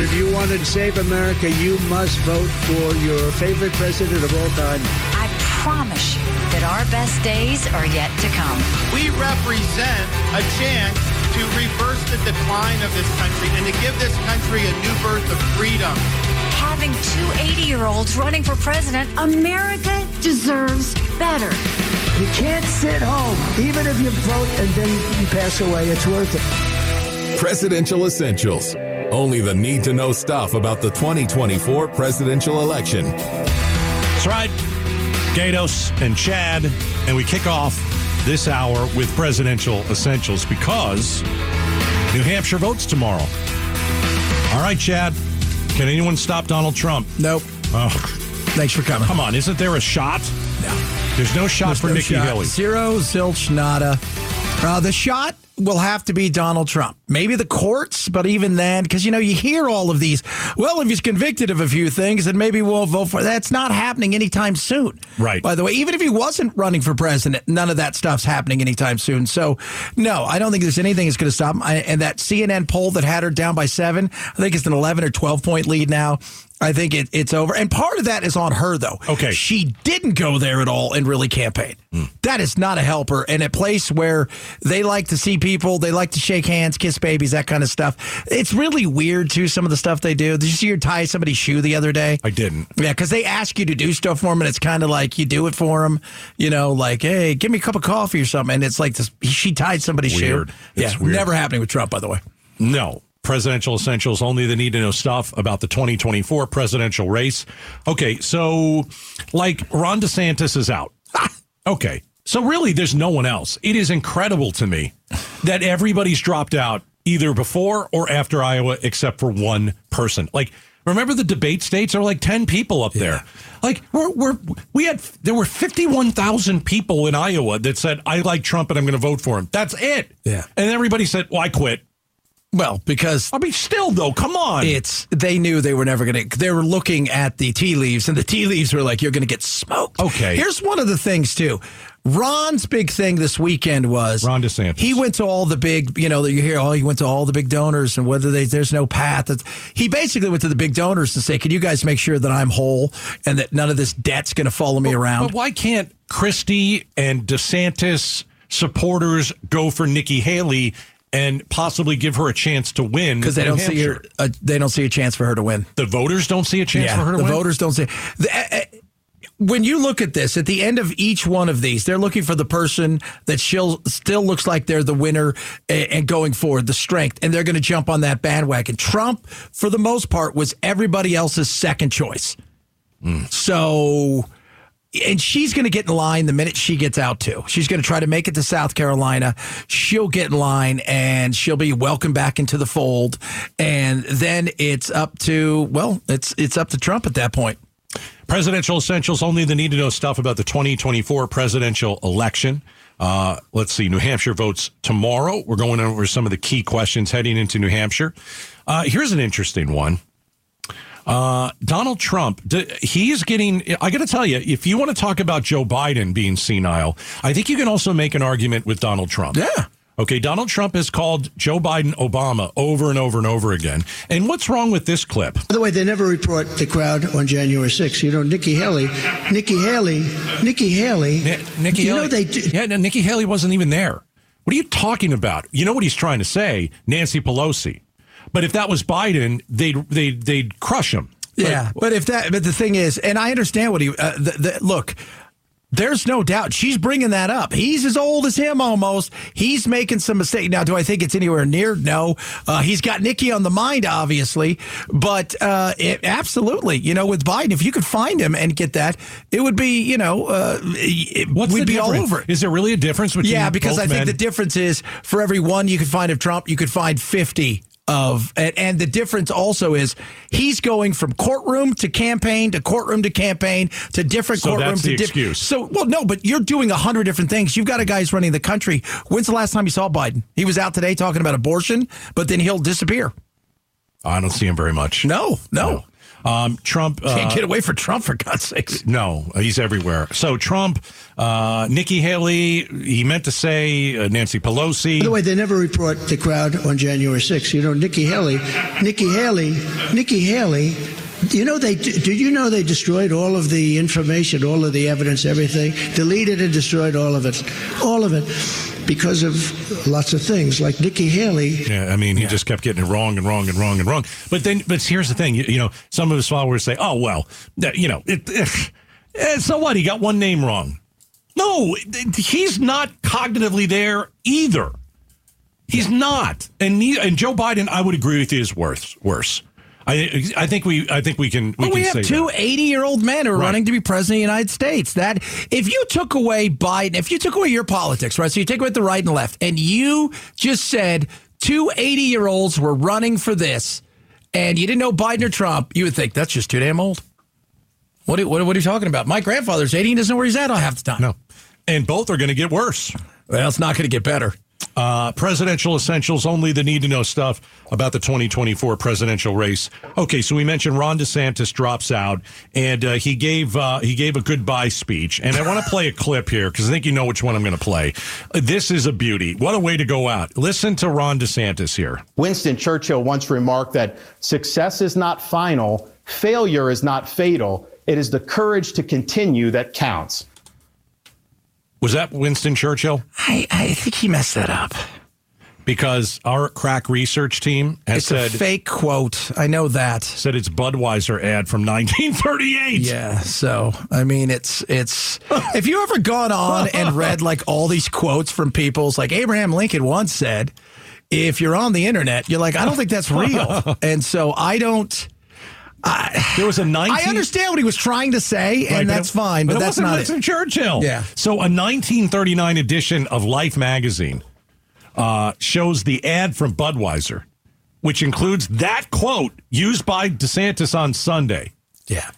If you want to save America, you must vote for your favorite president of all time. I promise you that our best days are yet to come. We represent a chance to reverse the decline of this country and to give this country a new birth of freedom. Having two 80 year olds running for president, America deserves better. You can't sit home, even if you vote and then you pass away. It's worth it. Presidential Essentials. Only the need to know stuff about the 2024 presidential election. That's right. Gaydos and Chad. And we kick off this hour with presidential essentials because New Hampshire votes tomorrow. All right, Chad. Can anyone stop Donald Trump? Nope. Oh, Thanks for coming. come on. Isn't there a shot? No. There's no shot There's for no Nikki shot. Haley. Zero, zilch, nada. Uh, the shot will have to be Donald Trump. Maybe the courts, but even then, because you know you hear all of these. Well, if he's convicted of a few things, then maybe we'll vote for. That's not happening anytime soon. Right. By the way, even if he wasn't running for president, none of that stuff's happening anytime soon. So, no, I don't think there's anything that's going to stop him. I, and that CNN poll that had her down by seven, I think it's an 11 or 12 point lead now. I think it, it's over. And part of that is on her, though. Okay. She didn't go there at all and really campaign. Hmm. That is not a helper. And a place where they like to see people, they like to shake hands, kiss babies, that kind of stuff. It's really weird, too, some of the stuff they do. Did you see her tie somebody's shoe the other day? I didn't. Yeah, because they ask you to do stuff for them, and it's kind of like you do it for them. You know, like, hey, give me a cup of coffee or something. And it's like this. She tied somebody's Weird. shoe. It's yeah, weird. never happening with Trump, by the way. No. Presidential essentials, only the need to know stuff about the 2024 presidential race. Okay, so like Ron DeSantis is out. Okay, so really there's no one else. It is incredible to me that everybody's dropped out either before or after Iowa except for one person. Like, remember the debate states? There were like 10 people up there. Like, we're, we're, we had, there were 51,000 people in Iowa that said, I like Trump and I'm going to vote for him. That's it. Yeah. And everybody said, well, I quit. Well, because I mean, still though, come on. it's they knew they were never going to. They were looking at the tea leaves, and the tea leaves were like, "You're going to get smoked." Okay. Here's one of the things too. Ron's big thing this weekend was Ron DeSantis. He went to all the big, you know, you hear, oh, he went to all the big donors, and whether they, there's no path. That's- He basically went to the big donors to say, "Can you guys make sure that I'm whole and that none of this debt's going to follow me around?" But why can't Christie and DeSantis supporters go for Nikki Haley and possibly give her a chance to win? Because they don't see her, uh, they don't see a chance for her to win. The voters don't see a chance for her to the win. The voters don't see. The, uh, uh, when you look at this, at the end of each one of these, they're looking for the person that she'll, still looks like they're the winner and, and going forward, the strength, and they're going to jump on that bandwagon. Trump, for the most part, was everybody else's second choice. So, and she's going to get in line the minute she gets out too. She's going to try to make it to South Carolina. She'll get in line and she'll be welcomed back into the fold. And then it's up to well, it's it's up to Trump at that point. Presidential essentials only the need to know stuff about the 2024 presidential election. Uh, let's see, New Hampshire votes tomorrow. We're going over some of the key questions heading into New Hampshire. Uh, here's an interesting one. Uh, Donald Trump, d- he's getting, I got to tell you, if you want to talk about Joe Biden being senile, I think you can also make an argument with Donald Trump. Yeah. Okay, Donald Trump has called Joe Biden Obama over and over and over again. And what's wrong with this clip? By the way, they never report the crowd on January 6th. You know, Nikki Haley, Nikki Haley, Nikki Haley. Ni- Nikki you Haley. know they do, yeah, no, Nikki Haley wasn't even there. What are you talking about? You know what he's trying to say, Nancy Pelosi. But if that was Biden, they'd they'd they'd crush him. Yeah, but if that, but the thing is, and I understand what he. Uh, the, the, look, there's no doubt she's bringing that up. He's as old as him almost. He's making some mistake. Now, do I think it's anywhere near? No. Uh, he's got Nikki on the mind, obviously, but uh, it, absolutely. You know, with Biden, if you could find him and get that, it would be. You know, uh, it, What's we'd be all over Is there really a difference between? Yeah, because I think the difference is for every one you could find of Trump, you could find 50 of and, and the difference also is he's going from courtroom to campaign to courtroom to campaign to different So the to diff- excuse. So well no, but you're doing a hundred different things. You've got a guy who's running the country. When's the last time you saw Biden? He was out today talking about abortion, but then he'll disappear. I don't see him very much. No, no. Um, Trump uh, Can't get away from Trump for God's sakes. no, he's everywhere. So Trump, uh, Nikki Haley, he meant to say uh, Nancy Pelosi. By the way, they never report the crowd on January 6th. You know, Nikki Haley, Nikki Haley, Nikki Haley. You know they did you know they destroyed all of the information, all of the evidence, everything, deleted and destroyed all of it, all of it, because of lots of things like Nikki Haley. Yeah, I mean, he just kept getting it wrong and wrong and wrong and wrong. But then, but here's the thing, you, you know, some of his followers say, "Oh well, you know, it, eh, so what? He got one name wrong." No, he's not cognitively there either. He's not, and ne- and Joe Biden, I would agree with you, is worse. Worse. I I think we I think we can we Well, can we say have two that. 80 year old men who are Right. running to be president of the United States. That if you took away Biden, if you took away your politics, right? So you take away the right and left, and you just said two 80 year olds were running for this, and you didn't know Biden or Trump, you would think that's just too damn old. What are, what, are- what are you talking about? My grandfather's 80 and doesn't know where he's at all half the time. No, and both are going to get worse. Well, it's not going to get better. Uh, presidential essentials, only the need to know stuff about the 2024 presidential race. Okay, so we mentioned Ron DeSantis drops out, and uh, he gave uh, he gave a goodbye speech. And I want to play a clip here because I think you know which one I'm going to play. This is a beauty. What a way to go out. Listen to Ron DeSantis here. Winston Churchill once remarked that success is not final, failure is not fatal. It is the courage to continue that counts. Was that Winston Churchill? I, I think he messed that up. Because our crack research team has It's said a fake quote. I know that. said it's Budweiser ad from 1938. Yeah, so I mean, it's it's. If you ever gone on and read like all these quotes from people's like Abraham Lincoln once said, if you're on the internet, you're like, I don't think that's real, and so I don't. There was a 19 I understand what he was trying to say, and Right, but that's it- fine, but, it that's wasn't not Winston it. Churchill. Yeah. So a 1939 edition of Life magazine uh, shows the ad from Budweiser, which includes that quote used by DeSantis on Sunday. Yeah.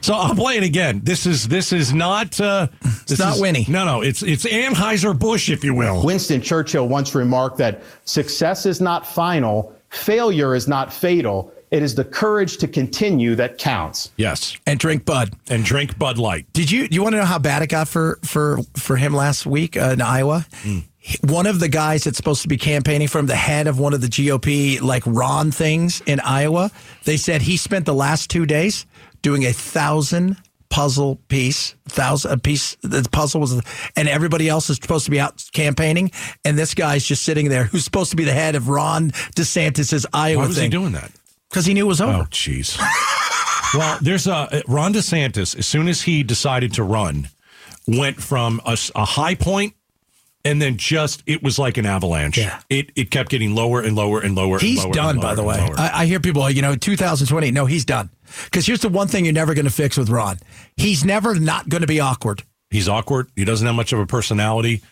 So I'll play it again. This is this is not uh, this not is- Winnie. No, no, it's it's Anheuser Busch, if you will. Winston Churchill once remarked that success is not final, failure is not fatal. It is the courage to continue that counts. Yes, And drink Bud. and drink Bud Light. Did you? You want to know how bad it got for for for him last week uh, in Iowa? One of the guys that's supposed to be campaigning from the head of one of the GOP like Ron things in Iowa, they said he spent the last two days doing a thousand puzzle piece, thousand a piece. The puzzle was, and everybody else is supposed to be out campaigning, and this guy's just sitting there, who's supposed to be the head of Ron DeSantis's Iowa Why was thing, he doing that? Because he knew it was over. Oh, jeez. well, there's a Ron DeSantis. As soon as he decided to run, went from a high point, and then just it was like an avalanche. Yeah. It it kept getting lower and lower and lower. and He's lower and done, by the way. I, I hear people, you know, 2020. No, he's done. Because here's the one thing you're never going to fix with Ron. He's never not going to be awkward. He's awkward. He doesn't have much of a personality.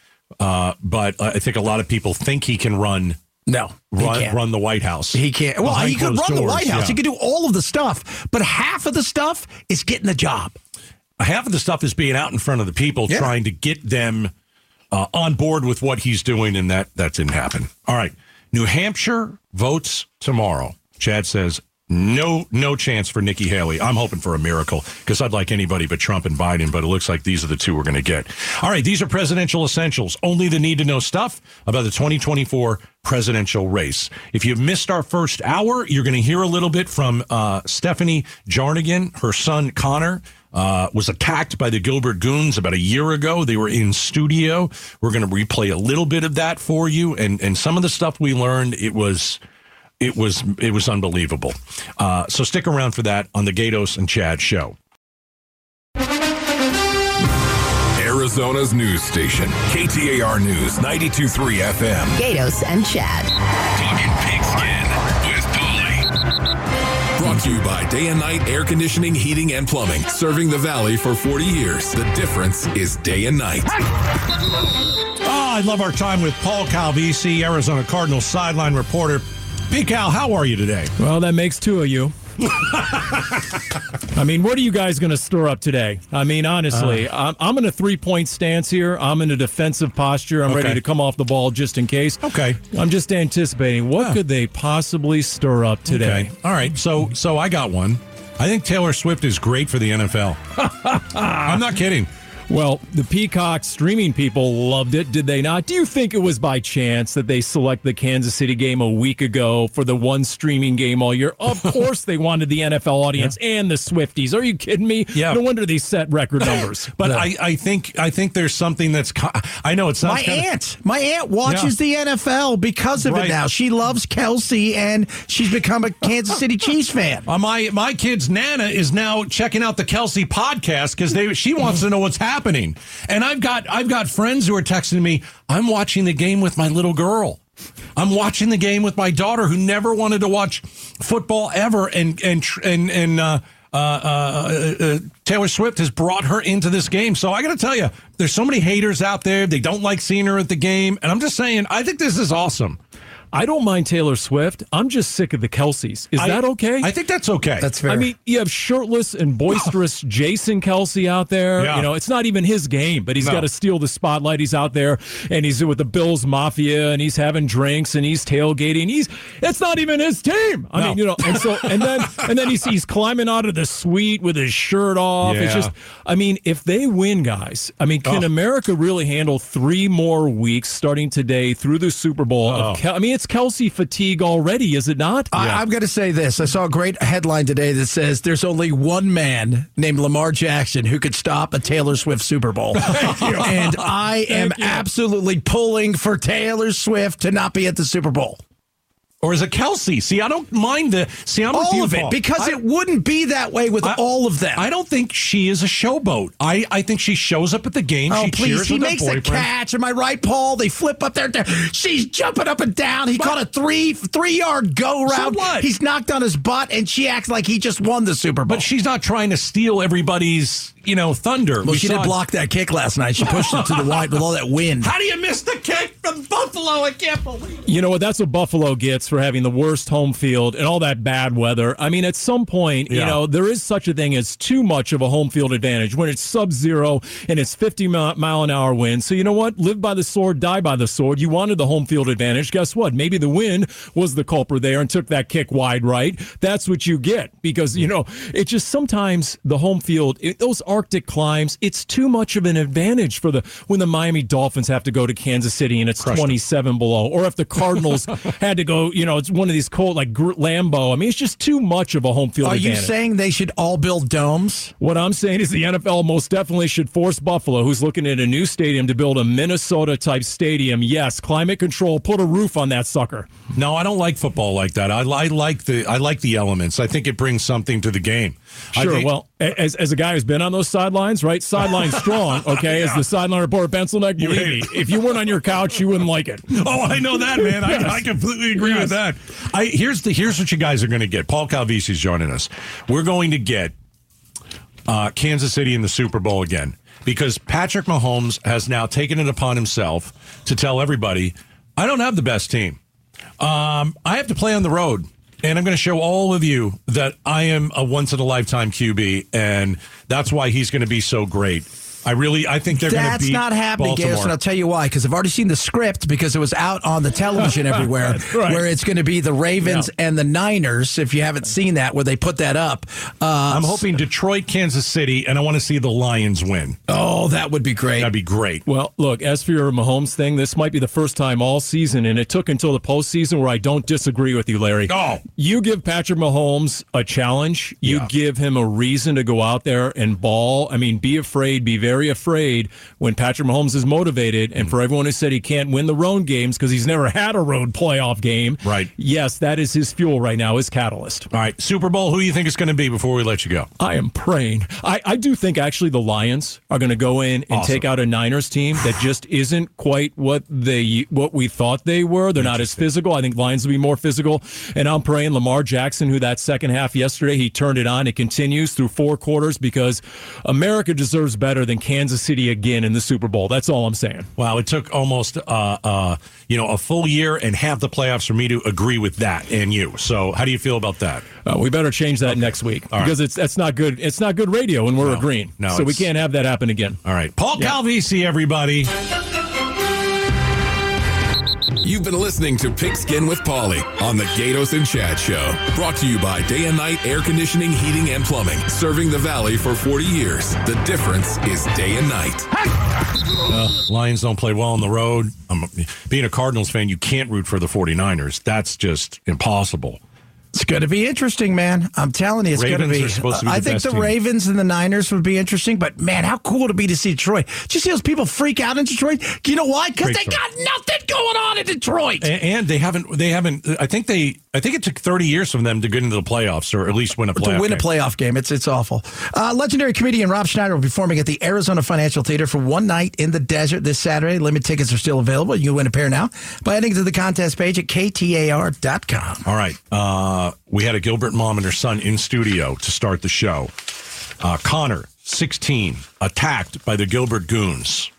Uh, but I think a lot of people think he can run No, run, run the White House. He can't. Well, Behind he could run closed the White House. yeah. He could do all of the stuff, but half of the stuff is getting the job. half of the stuff is being out in front of the people, Yeah. trying to get them uh, on board with what he's doing, and that that didn't happen. All right, New Hampshire votes tomorrow. Chad says no no chance for Nikki Haley. I'm hoping for a miracle because I'd like anybody but Trump and Biden, but it looks like these are the two we're going to get. All right, these are presidential essentials. Only the need to know stuff about the 2024 presidential race. If you missed our first hour, you're going to hear a little bit from uh, Stephanie Jarnigan. Her son Connor uh, was attacked by the Gilbert Goons about a year ago. They were in studio. We're going to replay a little bit of that for you, and and some of the stuff we learned. It was. It was it was unbelievable. Uh, so stick around for that on the Gaydos and Chad show. Arizona's news station, KTAR News 923 FM. Gaydos and Chad. Talking pigskin with Paulie. Brought to you by Day and Night Air Conditioning, Heating, and Plumbing. Serving the Valley for 40 years. The difference is day and night. Oh, I love our time with Paul Calvisi, Arizona Cardinals sideline reporter. Big Cal, how are you today? Well, that makes two of you. I mean, what are you guys going to stir up today? I mean, honestly, Uh. I'm, I'm in a three point stance here. I'm in a defensive posture. I'm Okay. ready to come off the ball just in case. Okay. I'm just anticipating what could they possibly stir up today. Okay. All right. So so I got one. I think Taylor Swift is great for the NFL. I'm not kidding. Well, the Peacock streaming people loved it, did they not? Do you think it was by chance that they select the Kansas City game a week ago for the one streaming game all year? Of course they wanted the NFL audience and the Swifties. Are you kidding me? Yeah. No wonder they set record numbers. But Yeah. I, I think I think there's something that's I know it's sounds My kinda- aunt, my aunt watches the NFL because of Right. it now. She loves Kelce, and she's become a Kansas City Chiefs fan. Uh, my my kid's nana is now checking out the Kelce podcast because they she wants to know what's happening. And I've got I've got friends who are texting me. I'm watching the game with my little girl. I'm watching the game with my daughter who never wanted to watch football ever. And and and and uh, uh, uh, uh, Taylor Swift has brought her into this game. So I got to tell you, there's so many haters out there. They don't like seeing her at the game. And I'm just saying, I think this is awesome. I don't mind Taylor Swift. I'm just sick of the Kelces. Is I- that okay? I think that's okay. That's fair. I mean, you have shirtless and boisterous Jason Kelce out there. Yeah. You know, it's not even his game, but he's No. got to steal the spotlight. He's out there and he's with the Bills Mafia and he's having drinks and he's tailgating. He's it's not even his team. I No. mean, you know, and so and then and then he's he's climbing out of the suite with his shirt off. It's just I mean, if they win, guys, I mean, can Oh. America really handle three more weeks starting today through the Super Bowl? Oh. Of Kel- I mean, it's Kelce fatigue already, is it not? I, I'm going to say this. I saw a great headline today that says there's only one man named Lamar Jackson who could stop a Taylor Swift Super Bowl. and I am you. absolutely pulling for Taylor Swift to not be at the Super Bowl. Or is it Kelce? See, I don't mind the see. I'm All of it, Paul. because I- it wouldn't be that way with I- all of them. I don't think she is a showboat. I, I think she shows up at the game. Oh, she please. He makes a catch. Am I right, Paul? They flip up there. there. She's jumping up and down. He caught a three three yard go So round. what? He's knocked on his butt, and she acts like he just won the Super Bowl. But she's not trying to steal everybody's, you know, thunder. well, We she did it- block that kick last night. She pushed it to the wide with all that wind. How do you miss the kick from Buffalo? I can't believe it. You know what? That's what Buffalo gets for having the worst home field and all that bad weather. I mean, at some point, you know, there is such a thing as too much of a home field advantage when it's sub zero and it's 50 mi- mile an hour wind. So, you know what? Live by the sword, die by the sword. You wanted the home field advantage. Guess what? Maybe the wind was the culprit there and took that kick wide right. That's what you get because, you know, it just sometimes the home field, it, those Arctic climes, it's too much of an advantage for the when the Miami Dolphins have to go to Kansas City and it's 27 below, or if the Cardinals had to go, you know, it's one of these cold like Lambeau. I mean, it's just too much of a home field Are advantage. you saying they should all build domes? What I'm saying is the NFL most definitely should force Buffalo, who's looking at a new stadium, to build a Minnesota type stadium. Yes, climate control, put a roof on that sucker. No, I don't like football like that. I, I like the I like the elements. I think it brings something to the game. Sure. think- well, as, as a guy who's been on those sidelines, right? Sideline strong, okay? As the sideline reporter, pencil neck, You believe me, if you weren't on your couch, you wouldn't like it. Oh, I know that, man. I, I completely agree with that. I here's the here's what you guys are going to get. Paul Calvisi's joining us. We're going to get uh, Kansas City in the Super Bowl again because Patrick Mahomes has now taken it upon himself to tell everybody, I don't have the best team. Um, I have to play on the road. And I'm going to show all of you that I am a once in a lifetime QB, and that's why he's going to be so great. I really, I think they're going to be. That's not happening, Baltimore. Garrison. I'll tell you why. Because I've already seen the script because it was out on the television everywhere, right. where it's going to be the Ravens and the Niners. If you haven't seen that, where they put that up, uh, I'm hoping Detroit, Kansas City, and I want to see the Lions win. Oh, that would be great. That'd be great. Well, look, as for your Mahomes thing, this might be the first time all season, and it took until the postseason where I don't disagree with you, Larry. Oh. You give Patrick Mahomes a challenge, you Yeah. give him a reason to go out there and ball. I mean, be afraid, be very afraid when Patrick Mahomes is motivated. And for everyone who said he can't win the road games because he's never had a road playoff game, Right. Yes, that is his fuel right now, his catalyst. All right, Super Bowl. Who do you think it's going to be before we let you go? I am praying. I, I do think actually the Lions are going to go in and Awesome. take out a Niners team that just isn't quite what they what we thought they were. They're not as physical. I think Lions will be more physical. And I'm praying Lamar Jackson, who that second half yesterday he turned it on. It continues through four quarters because America deserves better than in Kansas City again in the Super Bowl. That's all I'm saying. Wow, it took almost uh, uh, you know a full year and half the playoffs for me to agree with that and you. So, how do you feel about that? Uh, we better change that next week All right. because it's that's not good. It's not good radio when we're No. agreeing. No, so we can't have that happen again. All right, Paul Calvisi, everybody. You've been listening to Pigskin with Polly on the Gaydos and Chad Show. Brought to you by Day and Night Air Conditioning, Heating, and Plumbing. Serving the Valley for 40 years. The difference is day and night. Uh, Lions don't play well on the road. Um, being a Cardinals fan, you can't root for the 49ers. That's just impossible. It's going to be interesting, man. I'm telling you, it's going to be. are supposed to be I think the team. Ravens and the Niners would be interesting, but man, how cool to be to see Detroit? Did you see those people freak out in Detroit? You know why? Because they got nothing going on in Detroit. And, and they haven't. They haven't. I think they. I think it took 30 years for them to get into the playoffs, or at least win a playoff. to win a game. playoff game. It's it's awful. Uh, legendary comedian Rob Schneider will be performing at the Arizona Financial Theater for one night in the desert this Saturday. Limited tickets are still available. You can win a pair now by heading to the contest page at ktar.com. All right. Uh, we had a Gilbert mom and her son in studio to start the show. Uh, Connor, 16, attacked by the Gilbert goons.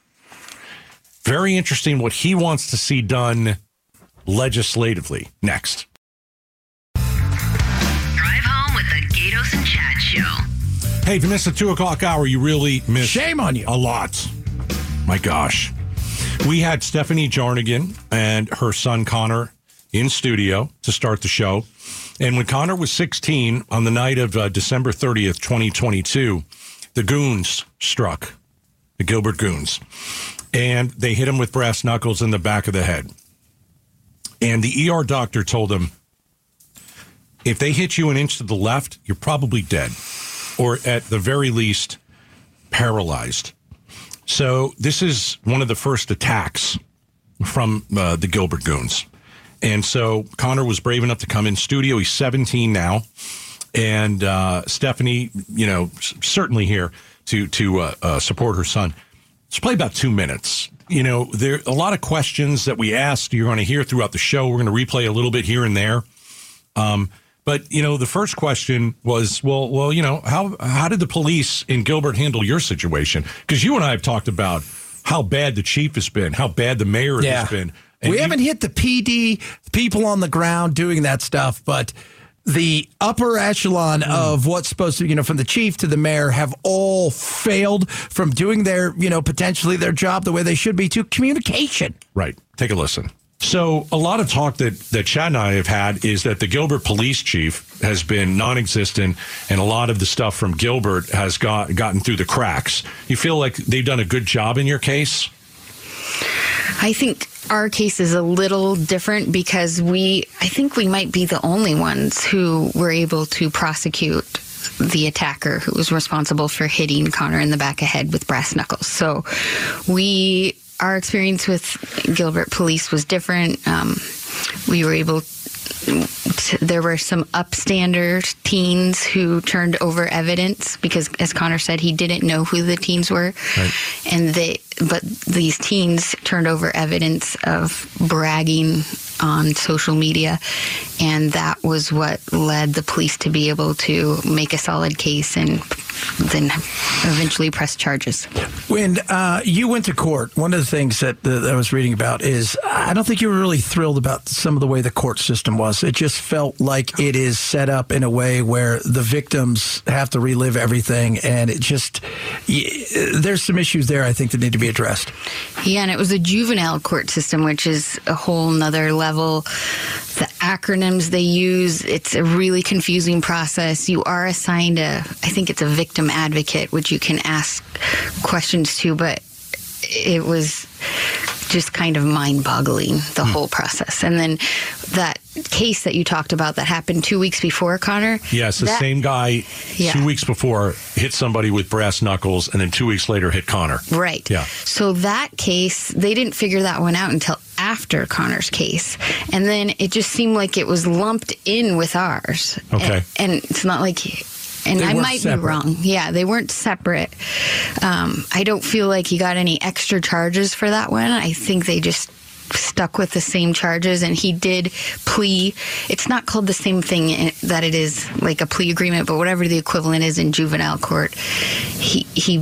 Very interesting what he wants to see done legislatively. Next. Hey, if you missed the two o'clock hour, you really missed Shame on you. a lot. My gosh. We had Stephanie Jarnigan and her son Connor in studio to start the show. And when Connor was 16, on the night of uh, December 30th, 2022, the goons struck, the Gilbert goons, and they hit him with brass knuckles in the back of the head. And the ER doctor told him, if they hit you an inch to the left, you're probably dead, or at the very least, paralyzed. So this is one of the first attacks from uh, the Gilbert Goons. And so Connor was brave enough to come in studio. He's 17 now. And uh, Stephanie, you know, certainly here to to uh, uh, support her son. Let's play about two minutes. You know, there are a lot of questions that we asked. You're going to hear throughout the show. We're going to replay a little bit here and there. Um, but you know, the first question was, well, well, you know, how how did the police in Gilbert handle your situation? Because you and I have talked about how bad the chief has been, how bad the mayor has been. And we you- haven't hit the PD people on the ground doing that stuff, but the upper echelon Hmm. of what's supposed to, you know, from the chief to the mayor have all failed from doing their, you know, potentially their job the way they should be to communication. Right. Take a listen. So a lot of talk that that Chad and I have had is that the Gilbert police chief has been non-existent, and a lot of the stuff from Gilbert has got gotten through the cracks. You feel like they've done a good job in your case? I think our case is a little different because we, I think we might be the only ones who were able to prosecute the attacker who was responsible for hitting Connor in the back of the head with brass knuckles. So we, our experience with Gilbert police was different. Um, we were able there were some upstander teens who turned over evidence because as Connor said he didn't know who the teens were. And they but these teens turned over evidence of bragging on social media. And that was what led the police to be able to make a solid case and then eventually press charges. When uh, you went to court, one of the things that, that I was reading about is I don't think you were really thrilled about some of the way the court system was. It just felt like it is set up in a way where the victims have to relive everything, and it just there's some issues there I think that need to be addressed. Yeah, and it was a juvenile court system, which is a whole nother level. The acronyms they use, it's a really confusing process. You are assigned a, I think it's a victim advocate, which you can ask questions to, but it was just kind of mind boggling, the hmm. whole process. And then that case that you talked about that happened two weeks before Connor. Yes, the that- same guy Yeah. two weeks before hit somebody with brass knuckles, and then two weeks later hit Connor. Right. Yeah. So that case, they didn't figure that one out until after Connor's case. And then it just seemed like it was lumped in with ours. Okay. And, and it's not like. And They I might separate. be wrong. Yeah, they weren't separate. Um, I don't feel like he got any extra charges for that one. I think they just stuck with the same charges and he did plea it's not called the same thing that it is like a plea agreement but whatever the equivalent is in juvenile court he he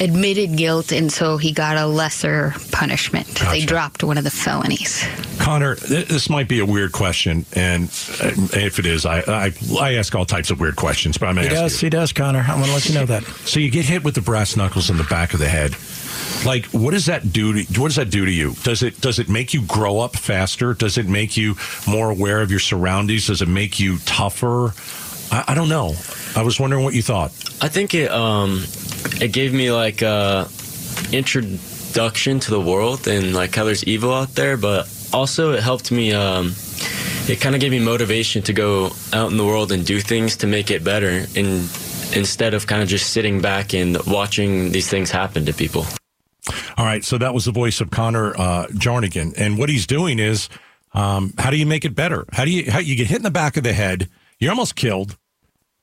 admitted guilt, and so he got a lesser punishment. They dropped one of the felonies. Connor, th- this might be a weird question, and uh, if it is, I, I I ask all types of weird questions, but I'm He going to ask does. you. He does, Connor. I want to let you know that. So you get hit with the brass knuckles in the back of the head. Like, what does that do? To, what does that do to you? Does it does it make you grow up faster? Does it make you more aware of your surroundings? Does it make you tougher? I, I don't know. I was wondering what you thought. I think it um it gave me like a introduction to the world and like how there's evil out there, but also it helped me um it kind of gave me motivation to go out in the world and do things to make it better and instead of kind of just sitting back and watching these things happen to people. All right, so that was the voice of Connor uh, Jarnigan, and what he's doing is, um, how do you make it better? How do you how you get hit in the back of the head? You're almost killed.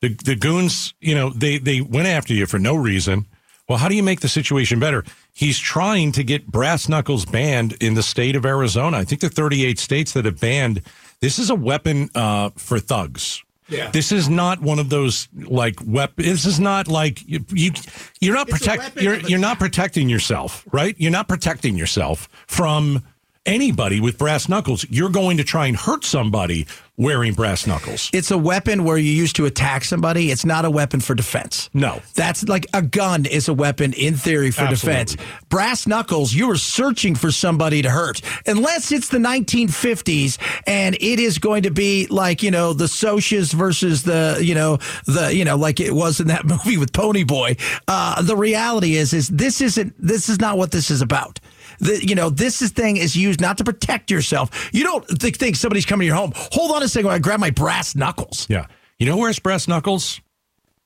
The the goons, you know, they they went after you for no reason. Well, how do you make the situation better? He's trying to get brass knuckles banned in the state of Arizona. I think the 38 states that have banned this is a weapon uh, for thugs. Yeah. This is not one of those like weapon. This is not like you. you you're not protect. You're you're not protecting yourself, right? You're not protecting yourself from anybody with brass knuckles. You're going to try and hurt somebody wearing brass knuckles. It's a weapon where you use to attack somebody. It's not a weapon for defense. No. That's like a gun is a weapon in theory for Absolutely. defense. Brass knuckles, you are searching for somebody to hurt. Unless it's the 1950s and it is going to be like, you know, the Socs versus the, you know, the, you know, like it was in that movie with Pony Boy. Uh, the reality is, is this isn't, this is not what this is about. The, you know, this is thing is used not to protect yourself. You don't think, think somebody's coming to your home. Hold on a second I grab my brass knuckles. Yeah. You know where's brass knuckles?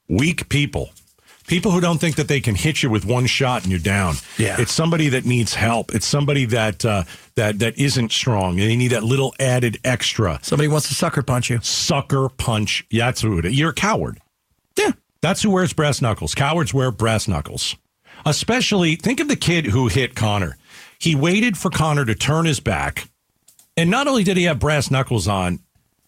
Weak people. People who don't think that they can hit you with one shot and you're down. Yeah. It's somebody that needs help. It's somebody that uh, that that isn't strong. They need that little added extra. Somebody wants to sucker punch you. Sucker punch. Yeah, that's who it is. You're a coward. Yeah. That's who wears brass knuckles. Cowards wear brass knuckles. Especially, think of the kid who hit Connor. He waited for Connor to turn his back. And not only did he have brass knuckles on,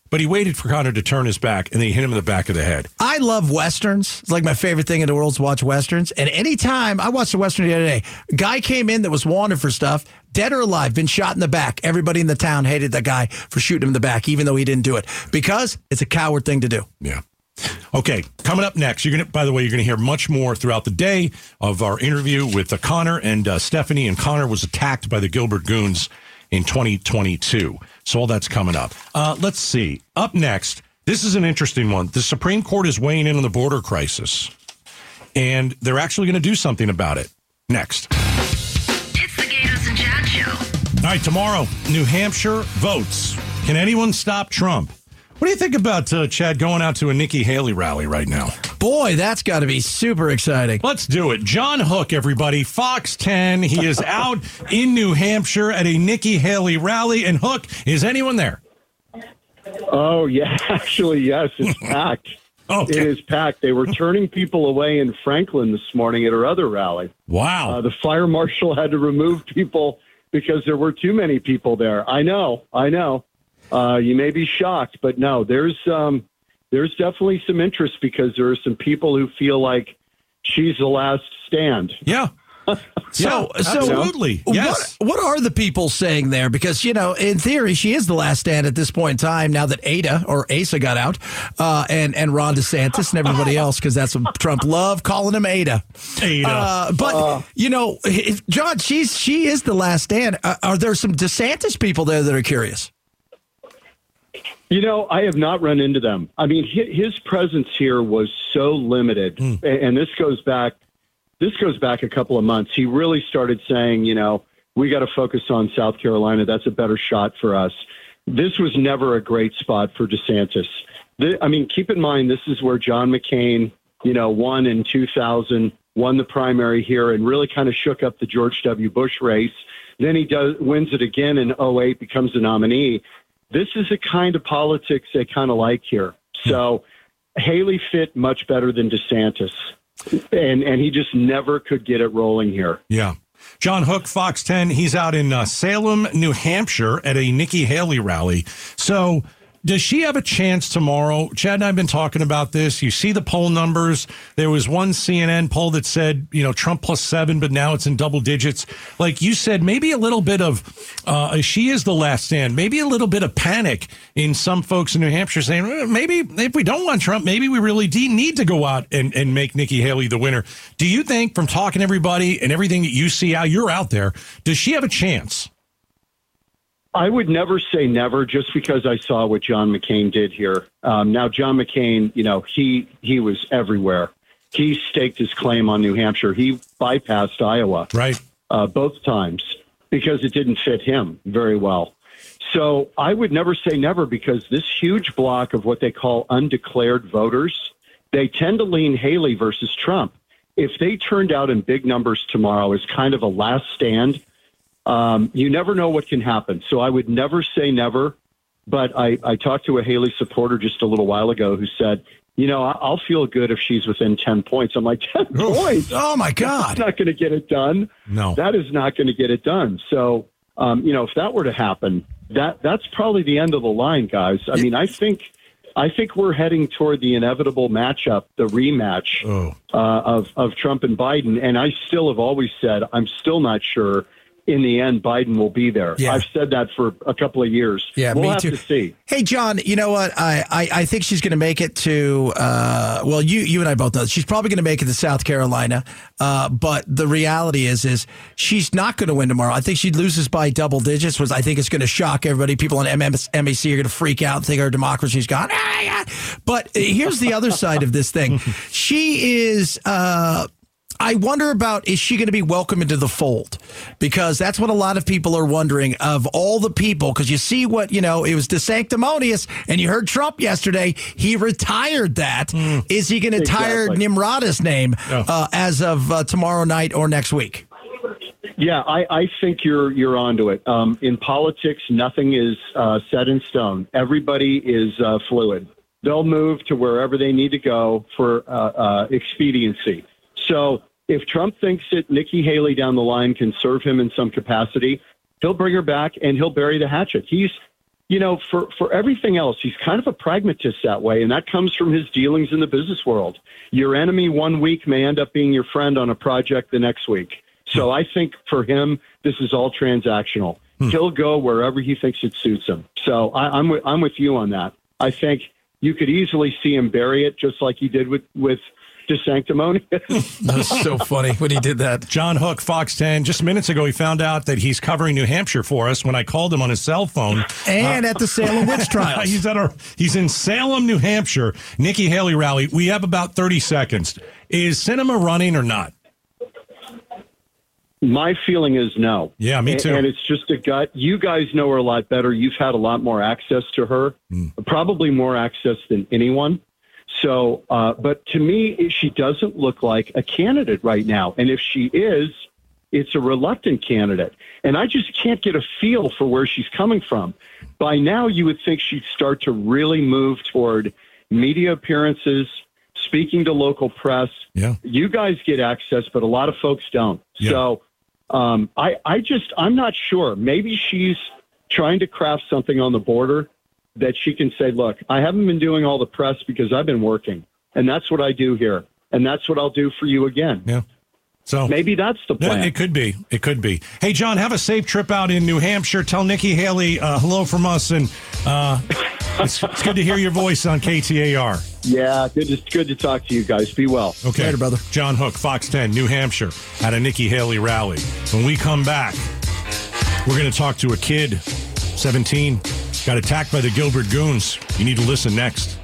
but he waited for Connor to turn his back and then he hit him in the back of the head. I love westerns. It's like my favorite thing in the world to watch westerns. And anytime I watched a western the other day, a guy came in that was wanted for stuff, dead or alive, been shot in the back. Everybody in the town hated that guy for shooting him in the back, even though he didn't do it because it's a coward thing to do. Yeah. Okay, coming up next, you're gonna. By the way, you're gonna hear much more throughout the day of our interview with uh, Connor and uh, Stephanie. And Connor was attacked by the Gilbert Goons in 2022. So all that's coming up. Uh, let's see. Up next, this is an interesting one. The Supreme Court is weighing in on the border crisis, and they're actually going to do something about it. Next. It's the Gaydos and Chad Show. All right, tomorrow, New Hampshire votes. Can anyone stop Trump? What do you think about uh, Chad going out to a Nikki Haley rally right now? Boy, that's got to be super exciting. Let's do it. John Hook, everybody, Fox 10. He is out in New Hampshire at a Nikki Haley rally. And Hook, is anyone there? Oh yeah, actually yes, it's packed. Okay. It is packed. They were turning people away in Franklin this morning at her other rally. Wow. Uh, the fire marshal had to remove people because there were too many people there. I know, I know. Uh, you may be shocked, but no, there's um, there's definitely some interest because there are some people who feel like she's the last stand. Yeah. So, Yeah, so absolutely. Yes. What, what are the people saying there? Because you know, in theory, she is the last stand at this point in time. Now that Ada or Asa got out, uh, and and Ron DeSantis and everybody else, because that's what Trump loved calling him Ada. Ada. Uh, but you know, if- John, she's she is the last stand. Uh, are there some DeSantis people there that are curious? You know, I have not run into them. I mean, his presence here was so limited. Hmm. A- and this goes back. This goes back a couple of months. He really started saying, you know, we got to focus on South Carolina. That's a better shot for us. This was never a great spot for DeSantis. The, I mean, keep in mind this is where John McCain, you know, won in 2000, won the primary here, and really kind of shook up the George W. Bush race. Then he does wins it again in 08, becomes the nominee this is the kind of politics they kind of like here. So Haley fit much better than DeSantis, and and he just never could get it rolling here. Yeah. John Hook, Fox 10. He's out in uh, Salem, New Hampshire at a Nikki Haley rally. So does she have a chance tomorrow? Chad and I have been talking about this. You see the poll numbers. There was one CNN poll that said, you know, Trump plus seven, but now it's in double digits. Like you said, maybe a little bit of, uh, she is the last stand, maybe a little bit of panic in some folks in New Hampshire saying, "Eh, maybe if we don't want Trump, maybe we really de- need to go out and, and make Nikki Haley the winner. Do you think from talking to everybody and everything that you see out, you're out there, does she have a chance? I would never say never just because I saw what John McCain did here. Um, now, John McCain, you know, he he was everywhere. He staked his claim on New Hampshire. He bypassed Iowa, right, uh, both times because it didn't fit him very well. So I would never say never because this huge block of what they call undeclared voters, they tend to lean Haley versus Trump. If they turned out in big numbers tomorrow as kind of a last stand, um, you never know what can happen. So I would never say never. But I, I talked to a Haley supporter just a little while ago who said, you know, I'll feel good if she's within 10 points. I'm like, 10 points? Oh, my God. That's not going to get it done. No. That is not going to get it done. So, um, you know, if that were to happen, that that's probably the end of the line, guys. I mean, I think. I think we're heading toward the inevitable matchup, the rematch Oh. uh, of of Trump and Biden. And I still have always said I'm still not sure. In the end, Biden will be there. Yeah. I've said that for a couple of years. Yeah, we'll me have too. to see. Hey, John, you know what? I, I, I think she's going to make it to, uh, well, you you and I both know she's probably going to make it to South Carolina. Uh, but the reality is, is she's not going to win tomorrow. I think she loses by double digits, which I think is going to shock everybody. People on MS, MAC are going to freak out and think our democracy's gone. But here's the other side of this thing. She is, uh, I wonder about is she going to be welcome into the fold? Because that's what a lot of people are wondering of all the people. Because you see what, you know, it was DeSanctimonious, and you heard Trump yesterday. He retired that. Is he going to tire Exactly. Nimrata's name Yeah. uh, as of uh, tomorrow night or next week? Yeah, I, I think you're you're onto it. Um, in politics, nothing is uh, set in stone. Everybody is uh, fluid. They'll move to wherever they need to go for uh, uh, expediency. So if Trump thinks that Nikki Haley down the line can serve him in some capacity, he'll bring her back and he'll bury the hatchet. He's, you know, for for everything else, he's kind of a pragmatist that way, and that comes from his dealings in the business world. Your enemy one week may end up being your friend on a project the next week. So I think for him, this is all transactional. Hmm. He'll go wherever he thinks it suits him. So I, I'm with, I'm with you on that. I think you could easily see him bury it, just like he did with with DeSanctimonious. That was so funny when he did that. John Hook, Fox 10. Just minutes ago, he found out that he's covering New Hampshire for us when I called him on his cell phone. And at the Salem witch trial. he's, at our, he's in Salem, New Hampshire, Nikki Haley rally. We have about 30 seconds. Is Sinema running or not? My feeling is no. Yeah, me too. And it's just a gut. You guys know her a lot better. You've had a lot more access to her, Hmm. probably more access than anyone. So, uh, but to me, she doesn't look like a candidate right now. And if she is, it's a reluctant candidate. And I just can't get a feel for where she's coming from. By now, you would think she'd start to really move toward media appearances, speaking to local press. Yeah. You guys get access, but a lot of folks don't. Yeah. So um, I, I just, I'm not sure. Maybe she's trying to craft something on the border that she can say, look, I haven't been doing all the press because I've been working. And that's what I do here. And that's what I'll do for you again. Yeah. So maybe that's the Yeah, plan. It could be. It could be. Hey, John, have a safe trip out in New Hampshire. Tell Nikki Haley uh, hello from us. And uh, it's, it's good to hear your voice on KTAR. Yeah, good to, good to talk to you guys. Be well. Okay. brother. John Hook, Fox 10, New Hampshire, at a Nikki Haley rally. When we come back, we're going to talk to a kid, 17, got attacked by the Gilbert Goons. You need to listen next.